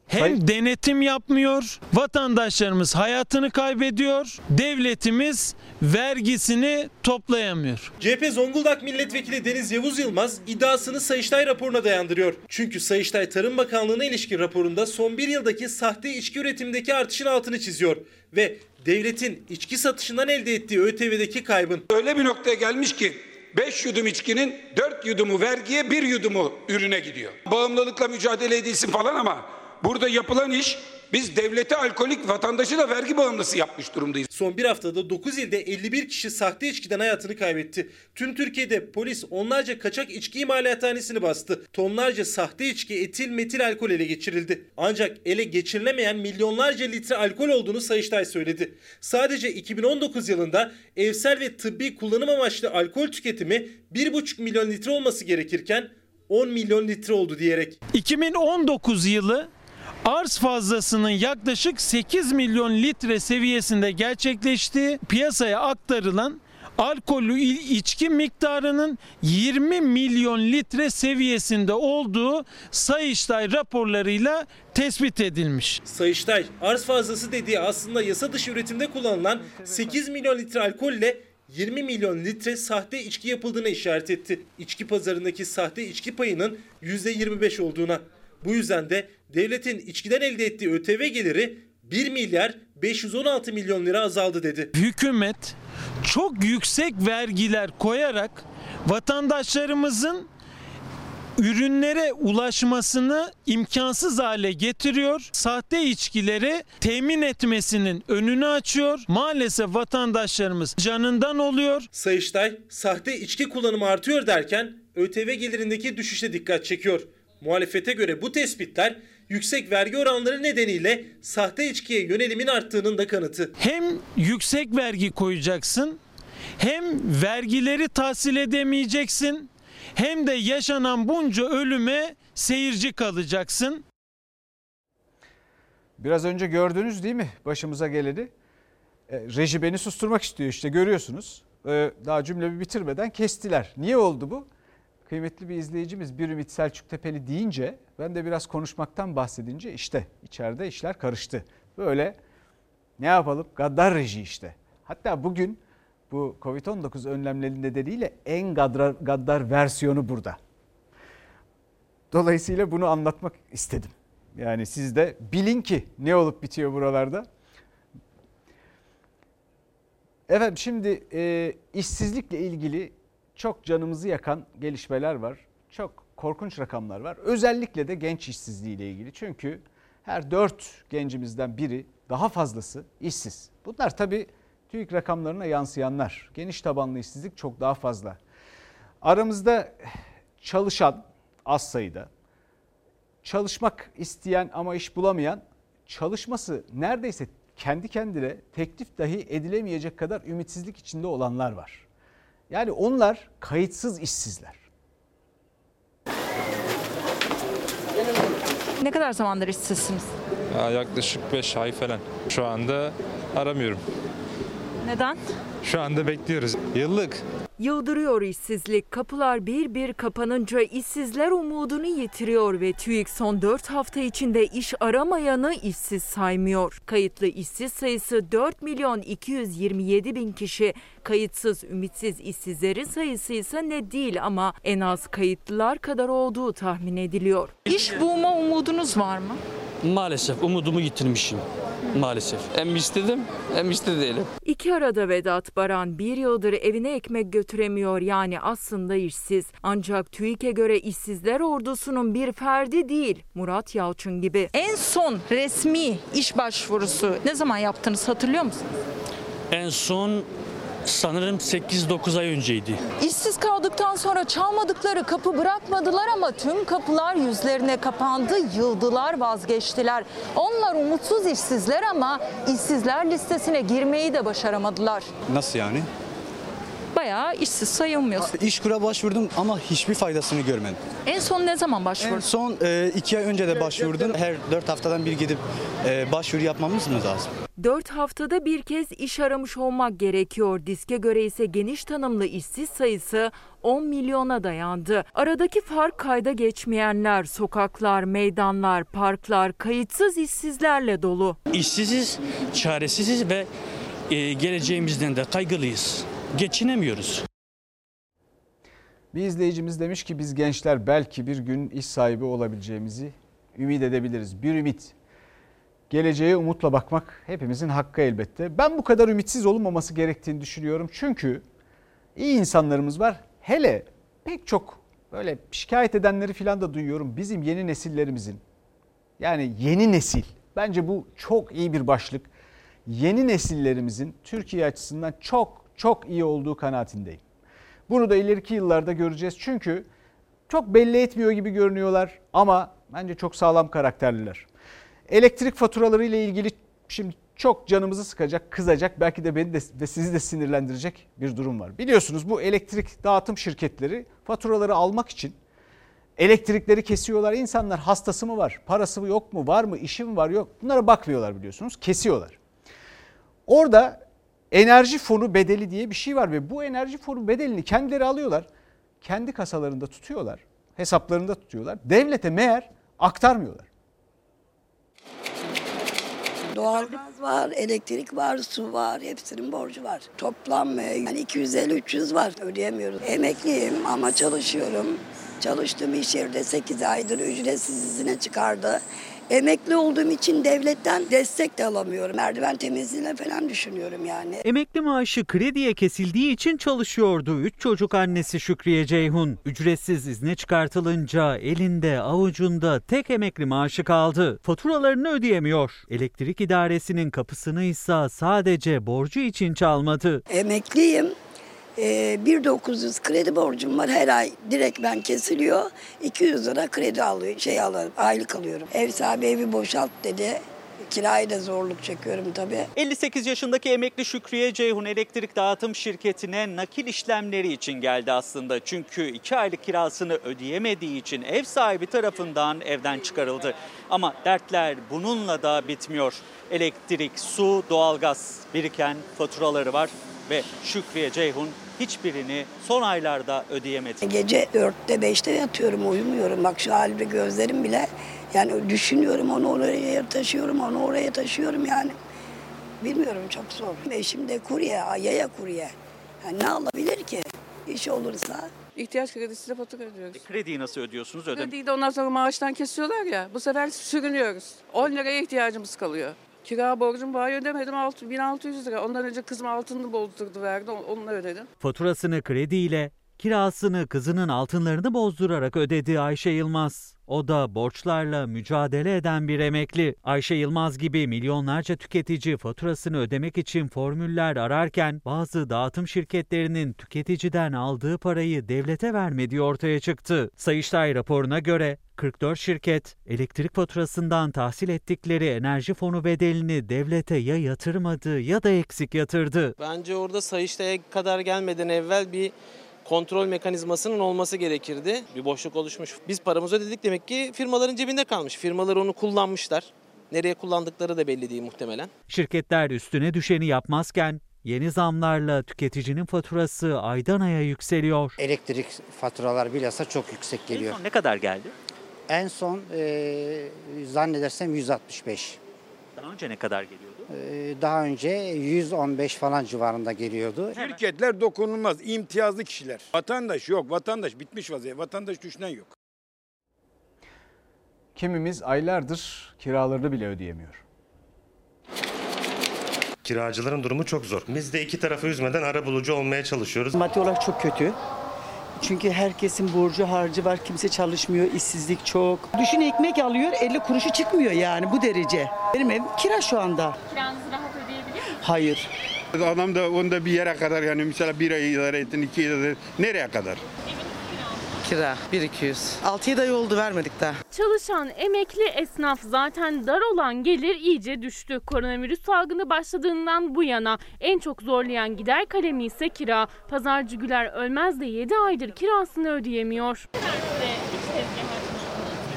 hem denetim yapmıyor, vatandaşlarımız hayatını kaybediyor, devletimiz vergisini toplayamıyor. CHP Zonguldak Milletvekili Deniz Yavuz Yılmaz iddiasını Sayıştay raporuna dayandırıyor. Çünkü Sayıştay Tarım Bakanlığı'na ilişkin raporunda son bir yıldaki sahte içki üretimindeki artışın altını çiziyor. Ve devletin içki satışından elde ettiği ÖTV'deki kaybın Öyle bir noktaya gelmiş ki 5 yudum içkinin 4 yudumu vergiye 1 yudumu ürüne gidiyor. Bağımlılıkla mücadele edilsin falan ama burada yapılan iş biz devlete alkolik vatandaşı da vergi bağımlısı yapmış durumdayız. Son bir haftada 9 ilde 51 kişi sahte içkiden hayatını kaybetti. Tüm Türkiye'de polis onlarca kaçak içki imalathanesini bastı. Tonlarca sahte içki etil metil alkol ele geçirildi. Ancak ele geçirilemeyen milyonlarca litre alkol olduğunu Sayıştay söyledi. Sadece 2019 yılında evsel ve tıbbi kullanım amaçlı alkol tüketimi 1,5 milyon litre olması gerekirken 10 milyon litre oldu diyerek. 2019 yılı arz fazlasının yaklaşık 8 milyon litre seviyesinde gerçekleştiği piyasaya aktarılan alkollü içki miktarının 20 milyon litre seviyesinde olduğu Sayıştay raporlarıyla tespit edilmiş. Sayıştay arz fazlası dediği aslında yasa dışı üretimde kullanılan 8 milyon litre alkolle 20 milyon litre sahte içki yapıldığına işaret etti. İçki pazarındaki sahte içki payının %25 olduğuna. Bu yüzden de devletin içkiden elde ettiği ÖTV geliri 1 milyar 516 milyon lira azaldı dedi. Hükümet çok yüksek vergiler koyarak vatandaşlarımızın ürünlere ulaşmasını imkansız hale getiriyor. Sahte içkileri temin etmesinin önünü açıyor. Maalesef vatandaşlarımız canından oluyor. Sayıştay sahte içki kullanımı artıyor derken ÖTV gelirindeki düşüşe dikkat çekiyor. Muhalefete göre bu tespitler yüksek vergi oranları nedeniyle sahte içkiye yönelimin arttığının da kanıtı. Hem yüksek vergi koyacaksın hem vergileri tahsil edemeyeceksin hem de yaşanan bunca ölüme seyirci kalacaksın. Biraz önce gördünüz değil mi başımıza geleni? E, reji beni susturmak istiyor işte görüyorsunuz. E, daha cümlemi bitirmeden kestiler. Niye oldu bu? Kıymetli bir izleyicimiz bir Ümit Selçuk Tepeli deyince ben de biraz konuşmaktan bahsedince işte içeride işler karıştı. Böyle ne yapalım gaddar reji işte. Hatta bugün bu Covid-19 önlemleri nedeniyle en gaddar, gaddar versiyonu burada. Dolayısıyla bunu anlatmak istedim. Yani siz de bilin ki ne olup bitiyor buralarda. Efendim şimdi e, işsizlikle ilgili çok canımızı yakan gelişmeler var. Çok korkunç rakamlar var. Özellikle de genç işsizliği ile ilgili. Çünkü her dört gencimizden biri daha fazlası işsiz. Bunlar tabii TÜİK rakamlarına yansıyanlar. Geniş tabanlı işsizlik çok daha fazla. Aramızda çalışan az sayıda, çalışmak isteyen ama iş bulamayan, çalışması neredeyse kendi kendine teklif dahi edilemeyecek kadar ümitsizlik içinde olanlar var. Yani onlar kayıtsız işsizler. Ne kadar zamandır işsizsiniz? Ya yaklaşık 5 ay falan. Şu anda aramıyorum. Neden? Şu anda bekliyoruz. Yıllık. Yıldırıyor işsizlik. Kapılar bir bir kapanınca işsizler umudunu yitiriyor ve TÜİK son 4 hafta içinde iş aramayanı işsiz saymıyor. Kayıtlı işsiz sayısı 4 milyon 227 bin kişi. Kayıtsız ümitsiz işsizlerin sayısı ise ne değil ama en az kayıtlılar kadar olduğu tahmin ediliyor. İş bulma umudunuz var mı? Maalesef umudumu yitirmişim. Maalesef. Hem istedim hem iste değilim. İki arada Vedat Baran bir yıldır evine ekmek götüremiyor yani aslında işsiz. Ancak TÜİK'e göre işsizler ordusunun bir ferdi değil Murat Yalçın gibi. En son resmi iş başvurusu ne zaman yaptınız hatırlıyor musunuz? En son sanırım 8-9 ay önceydi. İşsiz kaldıktan sonra çalmadıkları kapı bırakmadılar ama tüm kapılar yüzlerine kapandı, yıldılar, vazgeçtiler. Onlar umutsuz işsizler ama işsizler listesine girmeyi de başaramadılar. Nasıl yani? Bayağı işsiz sayılmıyorsun. İşkura başvurdum ama hiçbir faydasını görmedim. En son ne zaman başvurdun? En son e, iki ay önce de başvurdum. Her dört haftadan bir gidip e, başvuru yapmamız mı lazım? 4 haftada bir kez iş aramış olmak gerekiyor. Diske göre ise geniş tanımlı işsiz sayısı 10 milyona dayandı. Aradaki fark kayda geçmeyenler, sokaklar, meydanlar, parklar kayıtsız işsizlerle dolu. İşsiziz, çaresiziz ve e, geleceğimizden de kaygılıyız. Geçinemiyoruz. Bir izleyicimiz demiş ki biz gençler belki bir gün iş sahibi olabileceğimizi ümit edebiliriz. Bir ümit. Geleceğe umutla bakmak hepimizin hakkı elbette. Ben bu kadar ümitsiz olunmaması gerektiğini düşünüyorum. Çünkü iyi insanlarımız var. Hele pek çok böyle şikayet edenleri falan da duyuyorum. Bizim yeni nesillerimizin yani yeni nesil bence bu çok iyi bir başlık. Yeni nesillerimizin Türkiye açısından çok çok iyi olduğu kanaatindeyim. Bunu da ileriki yıllarda göreceğiz. Çünkü çok belli etmiyor gibi görünüyorlar ama bence çok sağlam karakterliler. Elektrik faturaları ile ilgili şimdi çok canımızı sıkacak, kızacak, belki de beni de ve sizi de sinirlendirecek bir durum var. Biliyorsunuz bu elektrik dağıtım şirketleri faturaları almak için elektrikleri kesiyorlar. İnsanlar hastası mı var, parası mı yok mu, var mı, işi mi var yok bunlara bakmıyorlar biliyorsunuz, kesiyorlar. Orada enerji fonu bedeli diye bir şey var ve bu enerji fonu bedelini kendileri alıyorlar. Kendi kasalarında tutuyorlar, hesaplarında tutuyorlar. Devlete meğer aktarmıyorlar. Doğalgaz var, elektrik var, su var, hepsinin borcu var. Toplam e, yani 250-300 var ödeyemiyoruz. Emekliyim ama çalışıyorum. Çalıştığım iş yerinde 8 aydır ücretsiz izine çıkardı. Emekli olduğum için devletten destek de alamıyorum. Merdiven temizliğine falan düşünüyorum yani. Emekli maaşı krediye kesildiği için çalışıyordu. Üç çocuk annesi Şükriye Ceyhun. Ücretsiz izne çıkartılınca elinde avucunda tek emekli maaşı kaldı. Faturalarını ödeyemiyor. Elektrik idaresinin kapısını ise sadece borcu için çalmadı. Emekliyim. Ee, 1900 kredi borcum var her ay direkt ben kesiliyor 200 lira kredi alıyor şey alıyorum aylık alıyorum ev sahibi evi boşalt dedi kirayı da zorluk çekiyorum tabii 58 yaşındaki emekli Şükriye Ceyhun elektrik dağıtım şirketine nakil işlemleri için geldi aslında. Çünkü 2 aylık kirasını ödeyemediği için ev sahibi tarafından evden çıkarıldı. Ama dertler bununla da bitmiyor. Elektrik, su, doğalgaz biriken faturaları var ve Şükriye Ceyhun hiçbirini son aylarda ödeyemedi. Gece 4'te 5'te yatıyorum uyumuyorum. Bak şu halimde gözlerim bile yani düşünüyorum onu oraya taşıyorum onu oraya taşıyorum yani. Bilmiyorum çok zor. Eşim de kurye, yaya kurye. Yani ne alabilir ki? İş olursa. İhtiyaç kredisiyle fatura ödüyoruz. Krediyi nasıl ödüyorsunuz? Ödem Krediyi de ondan sonra maaştan kesiyorlar ya. Bu sefer sürünüyoruz. 10 liraya ihtiyacımız kalıyor. Kira borcum var ödemedim 6 1600 lira. Ondan önce kızım altını bozdurdu verdi onunla ödedim. Faturasını krediyle, kirasını kızının altınlarını bozdurarak ödedi Ayşe Yılmaz. O da borçlarla mücadele eden bir emekli. Ayşe Yılmaz gibi milyonlarca tüketici faturasını ödemek için formüller ararken bazı dağıtım şirketlerinin tüketiciden aldığı parayı devlete vermediği ortaya çıktı. Sayıştay raporuna göre 44 şirket elektrik faturasından tahsil ettikleri enerji fonu bedelini devlete ya yatırmadı ya da eksik yatırdı. Bence orada Sayıştay'a kadar gelmeden evvel bir kontrol mekanizmasının olması gerekirdi. Bir boşluk oluşmuş. Biz paramızı ödedik demek ki firmaların cebinde kalmış. Firmalar onu kullanmışlar. Nereye kullandıkları da belli değil muhtemelen. Şirketler üstüne düşeni yapmazken yeni zamlarla tüketicinin faturası aydan aya yükseliyor. Elektrik faturalar bilhassa çok yüksek geliyor. En son ne kadar geldi? En son e, zannedersem 165. Daha önce ne kadar geliyordu? E, daha önce 115 falan civarında geliyordu. Şirketler dokunulmaz, imtiyazlı kişiler. Vatandaş yok, vatandaş bitmiş vaziyette. Vatandaş düşünen yok. Kimimiz aylardır kiralarını bile ödeyemiyor. Kiracıların durumu çok zor. Biz de iki tarafı üzmeden ara bulucu olmaya çalışıyoruz. Maddi olarak çok kötü. Çünkü herkesin borcu harcı var. Kimse çalışmıyor. işsizlik çok. Düşün ekmek alıyor 50 kuruşu çıkmıyor yani bu derece. Benim evim kira şu anda. Kiranızı rahat ödeyebiliyor musunuz? Hayır. Adam da onda bir yere kadar yani mesela bir ay idare ettin, iki ay idare ettin. Nereye kadar? Kira 1200. 6-7 ay oldu vermedik daha. Çalışan emekli esnaf zaten dar olan gelir iyice düştü. Koronavirüs salgını başladığından bu yana en çok zorlayan gider kalemi ise kira. Pazarcı Güler Ölmez de 7 aydır kirasını ödeyemiyor.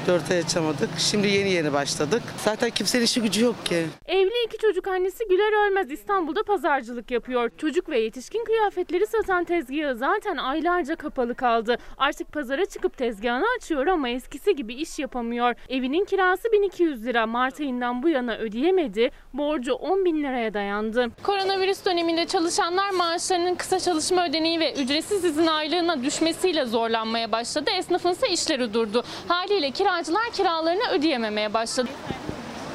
4 ay açamadık. Şimdi yeni yeni başladık. Zaten kimsenin işi gücü yok ki. Evli iki çocuk annesi Güler Ölmez İstanbul'da pazarcılık yapıyor. Çocuk ve yetişkin kıyafetleri satan tezgahı zaten aylarca kapalı kaldı. Artık pazara çıkıp tezgahını açıyor ama eskisi gibi iş yapamıyor. Evinin kirası 1200 lira. Mart ayından bu yana ödeyemedi. Borcu 10 bin liraya dayandı. Koronavirüs döneminde çalışanlar maaşlarının kısa çalışma ödeneği ve ücretsiz izin aylığına düşmesiyle zorlanmaya başladı. Esnafın ise işleri durdu. Haliyle kiracılar kiralarını ödeyememeye başladı.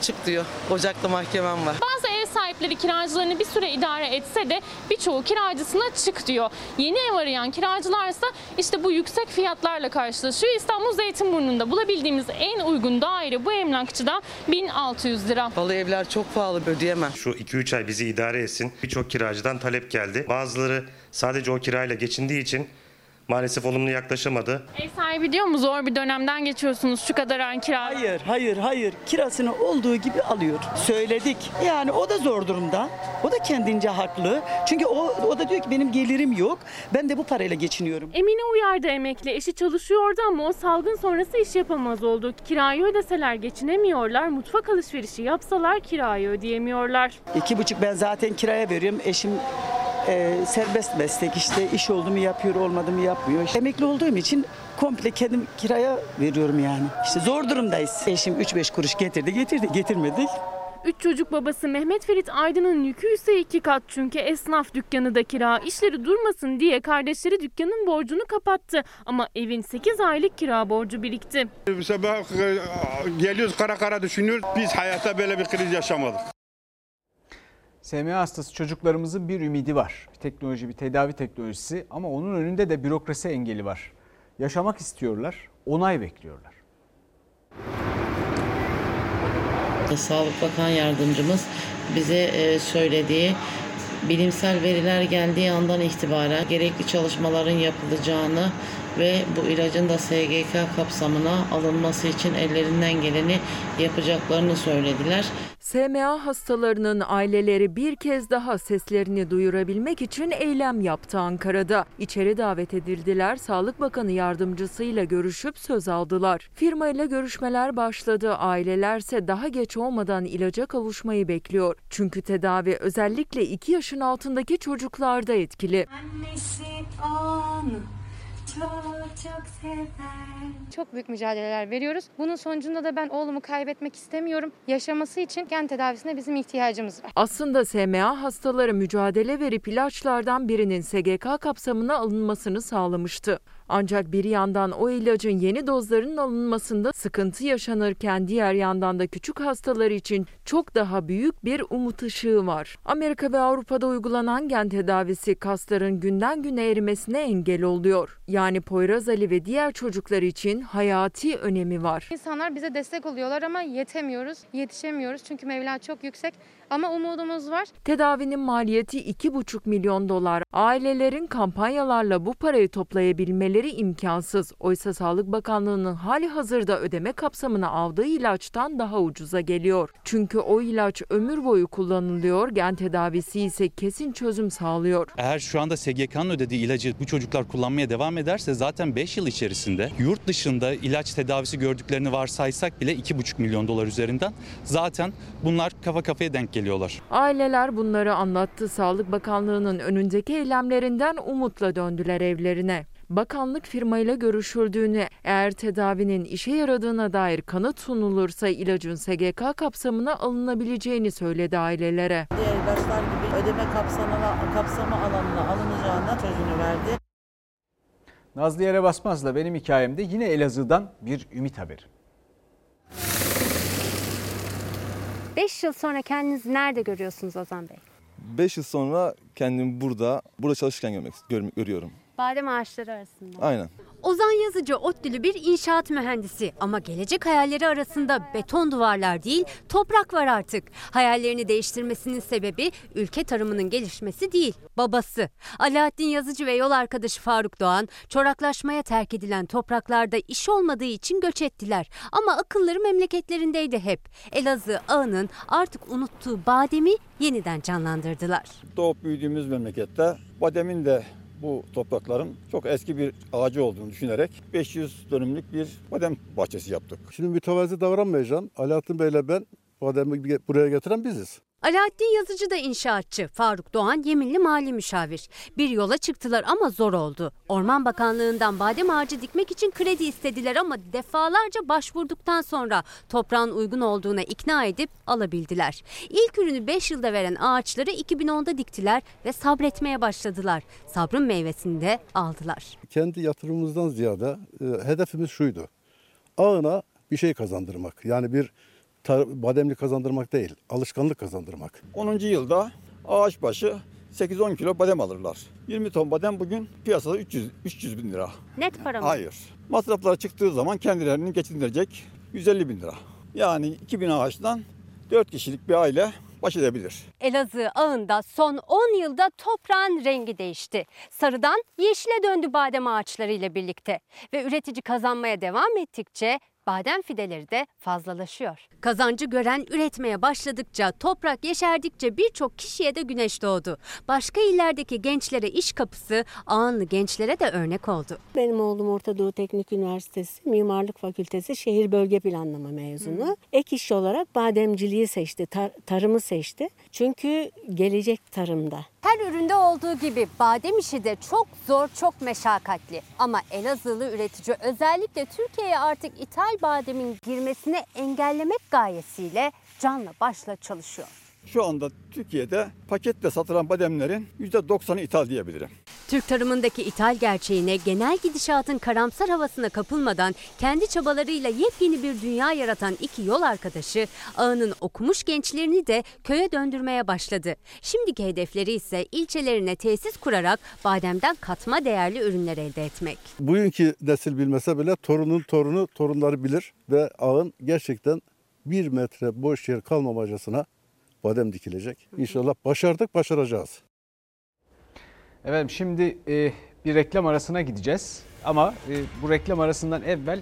Çık diyor. Ocakta mahkemem var. Bazı ev sahipleri kiracılarını bir süre idare etse de birçoğu kiracısına çık diyor. Yeni ev arayan kiracılarsa işte bu yüksek fiyatlarla karşılaşıyor. İstanbul Zeytinburnu'nda bulabildiğimiz en uygun daire bu emlakçıda 1600 lira. Vallahi evler çok pahalı ödeyemem. Şu 2-3 ay bizi idare etsin. Birçok kiracıdan talep geldi. Bazıları sadece o kirayla geçindiği için maalesef olumlu yaklaşamadı. Ev sahibi diyor mu zor bir dönemden geçiyorsunuz şu kadar an kira. Hayır, hayır, hayır. Kirasını olduğu gibi alıyor. Söyledik. Yani o da zor durumda. O da kendince haklı. Çünkü o, o da diyor ki benim gelirim yok. Ben de bu parayla geçiniyorum. Emine uyardı emekli. Eşi çalışıyordu ama o salgın sonrası iş yapamaz oldu. Kirayı ödeseler geçinemiyorlar. Mutfak alışverişi yapsalar kirayı ödeyemiyorlar. İki buçuk ben zaten kiraya veriyorum. Eşim e, serbest meslek işte iş oldu mu yapıyor olmadı mı yapmıyor. Emekli olduğum için komple kendim kiraya veriyorum yani. İşte zor durumdayız. Eşim 3-5 kuruş getirdi getirdi getirmedik. Üç çocuk babası Mehmet Ferit Aydın'ın yükü ise iki kat çünkü esnaf dükkanı da kira. İşleri durmasın diye kardeşleri dükkanın borcunu kapattı ama evin 8 aylık kira borcu birikti. Bu sabah e, geliyoruz kara kara düşünüyoruz. Biz hayatta böyle bir kriz yaşamadık. SMA hastası çocuklarımızın bir ümidi var. Bir teknoloji, bir tedavi teknolojisi ama onun önünde de bürokrasi engeli var. Yaşamak istiyorlar, onay bekliyorlar. Sağlık Bakan Yardımcımız bize e, söylediği bilimsel veriler geldiği andan itibaren gerekli çalışmaların yapılacağını ve bu ilacın da SGK kapsamına alınması için ellerinden geleni yapacaklarını söylediler. SMA hastalarının aileleri bir kez daha seslerini duyurabilmek için eylem yaptı Ankara'da. İçeri davet edildiler, Sağlık Bakanı yardımcısıyla görüşüp söz aldılar. Firmayla görüşmeler başladı, ailelerse daha geç olmadan ilaca kavuşmayı bekliyor. Çünkü tedavi özellikle 2 yaşın altındaki çocuklarda etkili. Annesi onu çok çok sever. Çok büyük mücadeleler veriyoruz. Bunun sonucunda da ben oğlumu kaybetmek istemiyorum. Yaşaması için gen tedavisine bizim ihtiyacımız var. Aslında SMA hastaları mücadele verip ilaçlardan birinin SGK kapsamına alınmasını sağlamıştı. Ancak bir yandan o ilacın yeni dozlarının alınmasında sıkıntı yaşanırken diğer yandan da küçük hastalar için çok daha büyük bir umut ışığı var. Amerika ve Avrupa'da uygulanan gen tedavisi kasların günden güne erimesine engel oluyor. Yani Poyraz Ali ve diğer çocuklar için hayati önemi var. İnsanlar bize destek oluyorlar ama yetemiyoruz, yetişemiyoruz çünkü Mevla çok yüksek. Ama umudumuz var. Tedavinin maliyeti 2,5 milyon dolar. Ailelerin kampanyalarla bu parayı toplayabilmeleri imkansız. Oysa Sağlık Bakanlığı'nın hali hazırda ödeme kapsamına aldığı ilaçtan daha ucuza geliyor. Çünkü o ilaç ömür boyu kullanılıyor, gen tedavisi ise kesin çözüm sağlıyor. Eğer şu anda SGK'nın ödediği ilacı bu çocuklar kullanmaya devam ederse zaten 5 yıl içerisinde yurt dışında ilaç tedavisi gördüklerini varsaysak bile 2,5 milyon dolar üzerinden zaten bunlar kafa kafaya denk geliyorlar. Aileler bunları anlattı. Sağlık Bakanlığı'nın önündeki eylemlerinden umutla döndüler evlerine. Bakanlık firmayla görüşüldüğünü, eğer tedavinin işe yaradığına dair kanıt sunulursa ilacın SGK kapsamına alınabileceğini söyledi ailelere. Diğer ilaçlar gibi ödeme kapsamına, kapsamı alanına alınacağına sözünü verdi. Nazlı Yere Basmaz'la benim hikayemde yine Elazığ'dan bir ümit haberi. 5 yıl sonra kendinizi nerede görüyorsunuz Ozan Bey? 5 yıl sonra kendimi burada, burada çalışırken görmek gör, görüyorum. Badem ağaçları arasında. Aynen. Ozan Yazıcı ODTÜ'lü bir inşaat mühendisi ama gelecek hayalleri arasında beton duvarlar değil toprak var artık. Hayallerini değiştirmesinin sebebi ülke tarımının gelişmesi değil babası. Alaaddin Yazıcı ve yol arkadaşı Faruk Doğan çoraklaşmaya terk edilen topraklarda iş olmadığı için göç ettiler. Ama akılları memleketlerindeydi hep. Elazığ ağının artık unuttuğu bademi yeniden canlandırdılar. Doğup büyüdüğümüz memlekette bademin de bu toprakların çok eski bir ağacı olduğunu düşünerek 500 dönümlük bir badem bahçesi yaptık. Şimdi mütevazi davranmayacağım. Alaaddin Bey'le ben bademi buraya getiren biziz. Alaaddin Yazıcı da inşaatçı, Faruk Doğan Yeminli Mali Müşavir. Bir yola çıktılar ama zor oldu. Orman Bakanlığı'ndan badem ağacı dikmek için kredi istediler ama defalarca başvurduktan sonra toprağın uygun olduğuna ikna edip alabildiler. İlk ürünü 5 yılda veren ağaçları 2010'da diktiler ve sabretmeye başladılar. Sabrın meyvesini de aldılar. Kendi yatırımımızdan ziyade e, hedefimiz şuydu. Ağına bir şey kazandırmak. Yani bir bademli kazandırmak değil, alışkanlık kazandırmak. 10. yılda ağaç başı 8-10 kilo badem alırlar. 20 ton badem bugün piyasada 300, 300 bin lira. Net para mı? Hayır. Masraflar çıktığı zaman kendilerini geçindirecek 150 bin lira. Yani 2000 ağaçtan 4 kişilik bir aile baş edebilir. Elazığ ağında son 10 yılda toprağın rengi değişti. Sarıdan yeşile döndü badem ağaçları ile birlikte. Ve üretici kazanmaya devam ettikçe badem fideleri de fazlalaşıyor. Kazancı gören üretmeye başladıkça, toprak yeşerdikçe birçok kişiye de güneş doğdu. Başka illerdeki gençlere iş kapısı, ağınlı gençlere de örnek oldu. Benim oğlum Orta Doğu Teknik Üniversitesi Mimarlık Fakültesi Şehir Bölge Planlama mezunu. Hı. Ek iş olarak bademciliği seçti, tar- tarımı seçti. Çünkü gelecek tarımda. Her üründe olduğu gibi badem işi de çok zor, çok meşakkatli. Ama Elazığlı üretici özellikle Türkiye'ye artık ithal bademin girmesini engellemek gayesiyle canla başla çalışıyor. Şu anda Türkiye'de paketle satılan bademlerin %90'ı ithal diyebilirim. Türk tarımındaki ithal gerçeğine, genel gidişatın karamsar havasına kapılmadan kendi çabalarıyla yepyeni bir dünya yaratan iki yol arkadaşı ağının okumuş gençlerini de köye döndürmeye başladı. Şimdiki hedefleri ise ilçelerine tesis kurarak bademden katma değerli ürünler elde etmek. Bugünkü nesil bilmese bile torunun torunu torunları bilir ve ağın gerçekten bir metre boş yer kalmamacasına badem dikilecek. İnşallah başardık, başaracağız. Efendim şimdi e, bir reklam arasına gideceğiz. Ama e, bu reklam arasından evvel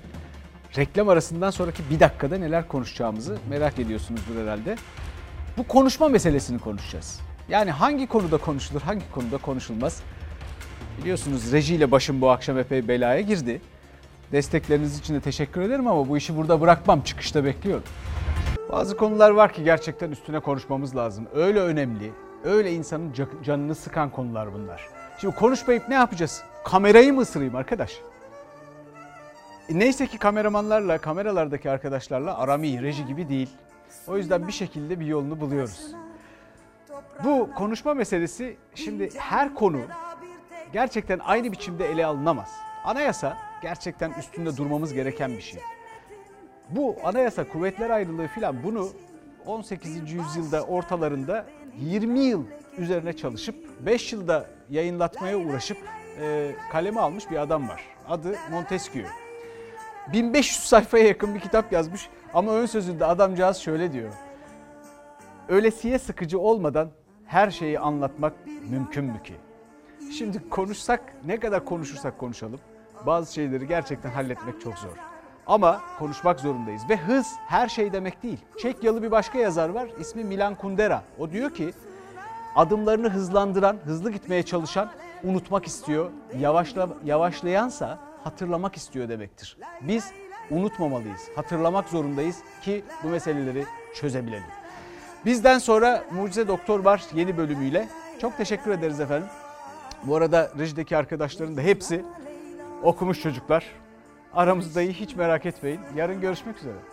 reklam arasından sonraki bir dakikada neler konuşacağımızı merak ediyorsunuzdur herhalde. Bu konuşma meselesini konuşacağız. Yani hangi konuda konuşulur, hangi konuda konuşulmaz. Biliyorsunuz rejiyle başım bu akşam epey belaya girdi. Destekleriniz için de teşekkür ederim ama bu işi burada bırakmam. Çıkışta bekliyorum. Bazı konular var ki gerçekten üstüne konuşmamız lazım. Öyle önemli, öyle insanın ca- canını sıkan konular bunlar. Şimdi konuşmayıp ne yapacağız? Kamerayı mı ısırayım arkadaş? E neyse ki kameramanlarla, kameralardaki arkadaşlarla aram iyi, reji gibi değil. O yüzden bir şekilde bir yolunu buluyoruz. Bu konuşma meselesi şimdi her konu gerçekten aynı biçimde ele alınamaz. Anayasa gerçekten üstünde durmamız gereken bir şey. Bu anayasa kuvvetler ayrılığı filan bunu 18. yüzyılda ortalarında 20 yıl üzerine çalışıp 5 yılda yayınlatmaya uğraşıp e, kaleme almış bir adam var. Adı Montesquieu. 1500 sayfaya yakın bir kitap yazmış ama ön sözünde adamcağız şöyle diyor. Öylesiye sıkıcı olmadan her şeyi anlatmak mümkün mü ki? Şimdi konuşsak ne kadar konuşursak konuşalım bazı şeyleri gerçekten halletmek çok zor. Ama konuşmak zorundayız ve hız her şey demek değil. Çekyalı bir başka yazar var ismi Milan Kundera. O diyor ki adımlarını hızlandıran, hızlı gitmeye çalışan unutmak istiyor. Yavaşla, yavaşlayansa hatırlamak istiyor demektir. Biz unutmamalıyız, hatırlamak zorundayız ki bu meseleleri çözebilelim. Bizden sonra Mucize Doktor var yeni bölümüyle. Çok teşekkür ederiz efendim. Bu arada rejideki arkadaşların da hepsi okumuş çocuklar. Aramızdayı hiç merak etmeyin. Yarın görüşmek üzere.